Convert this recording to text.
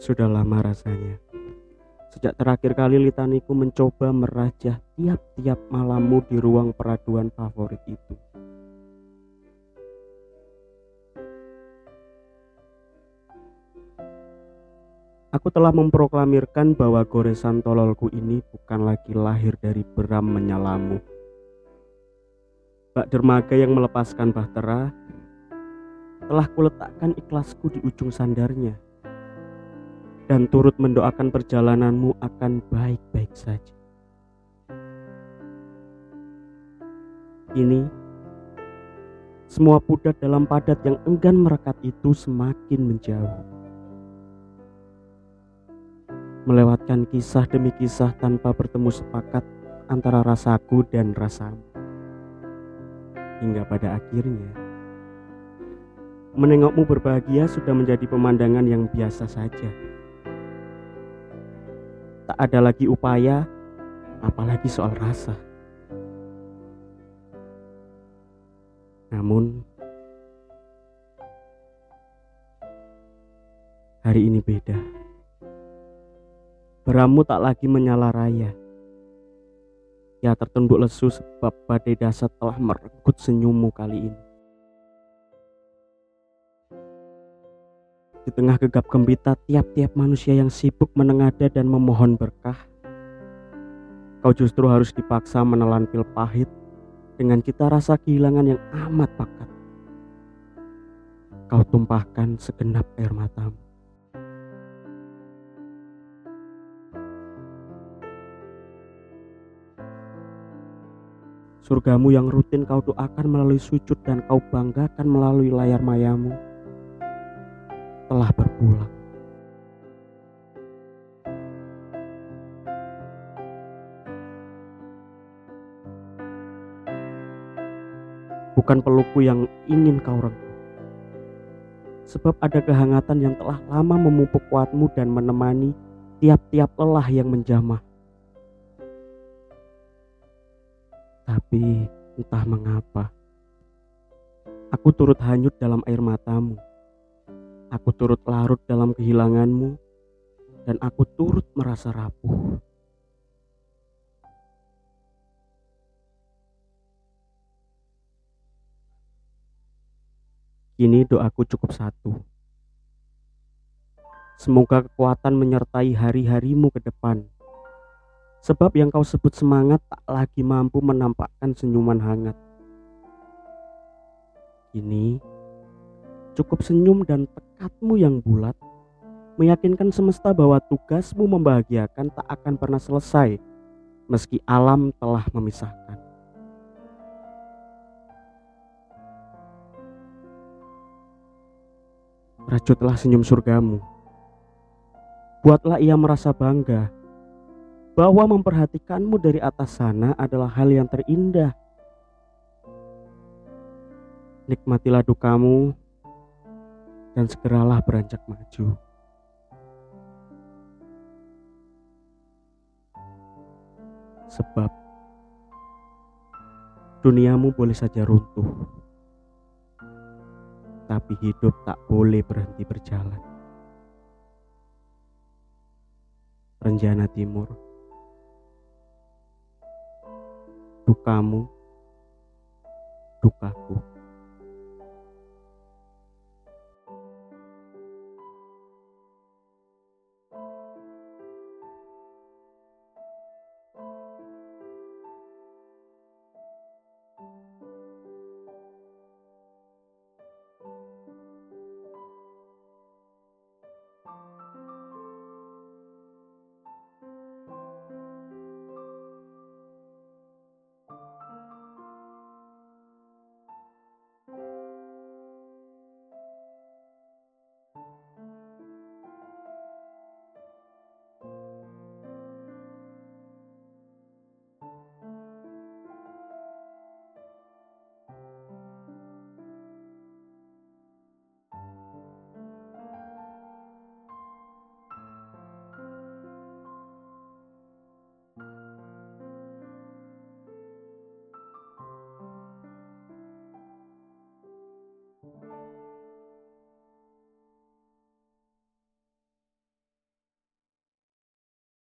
Sudah lama rasanya. Sejak terakhir kali litaniku mencoba merajah tiap-tiap malammu di ruang peraduan favorit itu. Aku telah memproklamirkan bahwa goresan tololku ini bukan lagi lahir dari beram menyalamu. Bak dermaga yang melepaskan bahtera telah kuletakkan ikhlasku di ujung sandarnya dan turut mendoakan perjalananmu akan baik-baik saja. Ini semua pudat dalam padat yang enggan merekat itu semakin menjauh melewatkan kisah demi kisah tanpa bertemu sepakat antara rasaku dan rasamu. Hingga pada akhirnya, menengokmu berbahagia sudah menjadi pemandangan yang biasa saja. Ada lagi upaya, apalagi soal rasa. Namun, hari ini beda. Beramu tak lagi menyala raya. Ya tertunduk lesu sebab badai dasar telah merenggut senyummu kali ini. Di tengah gegap gembita tiap-tiap manusia yang sibuk menengada dan memohon berkah, kau justru harus dipaksa menelan pil pahit dengan cita rasa kehilangan yang amat pakat. Kau tumpahkan segenap air matamu. Surgamu yang rutin kau doakan melalui sujud dan kau banggakan melalui layar mayamu telah berpulang. Bukan pelukku yang ingin kau rengkuh. Sebab ada kehangatan yang telah lama memupuk kuatmu dan menemani tiap-tiap lelah yang menjamah. Tapi entah mengapa, aku turut hanyut dalam air matamu. Aku turut larut dalam kehilanganmu, dan aku turut merasa rapuh. Kini doaku cukup satu. Semoga kekuatan menyertai hari-harimu ke depan Sebab yang kau sebut semangat tak lagi mampu menampakkan senyuman hangat. Kini, cukup senyum dan tekadmu yang bulat meyakinkan semesta bahwa tugasmu membahagiakan tak akan pernah selesai meski alam telah memisahkan. Rajutlah senyum surgamu. Buatlah ia merasa bangga bahwa memperhatikanmu dari atas sana adalah hal yang terindah. Nikmatilah dukamu dan segeralah beranjak maju. Sebab duniamu boleh saja runtuh, tapi hidup tak boleh berhenti berjalan. Renjana Timur dukamu, dukaku.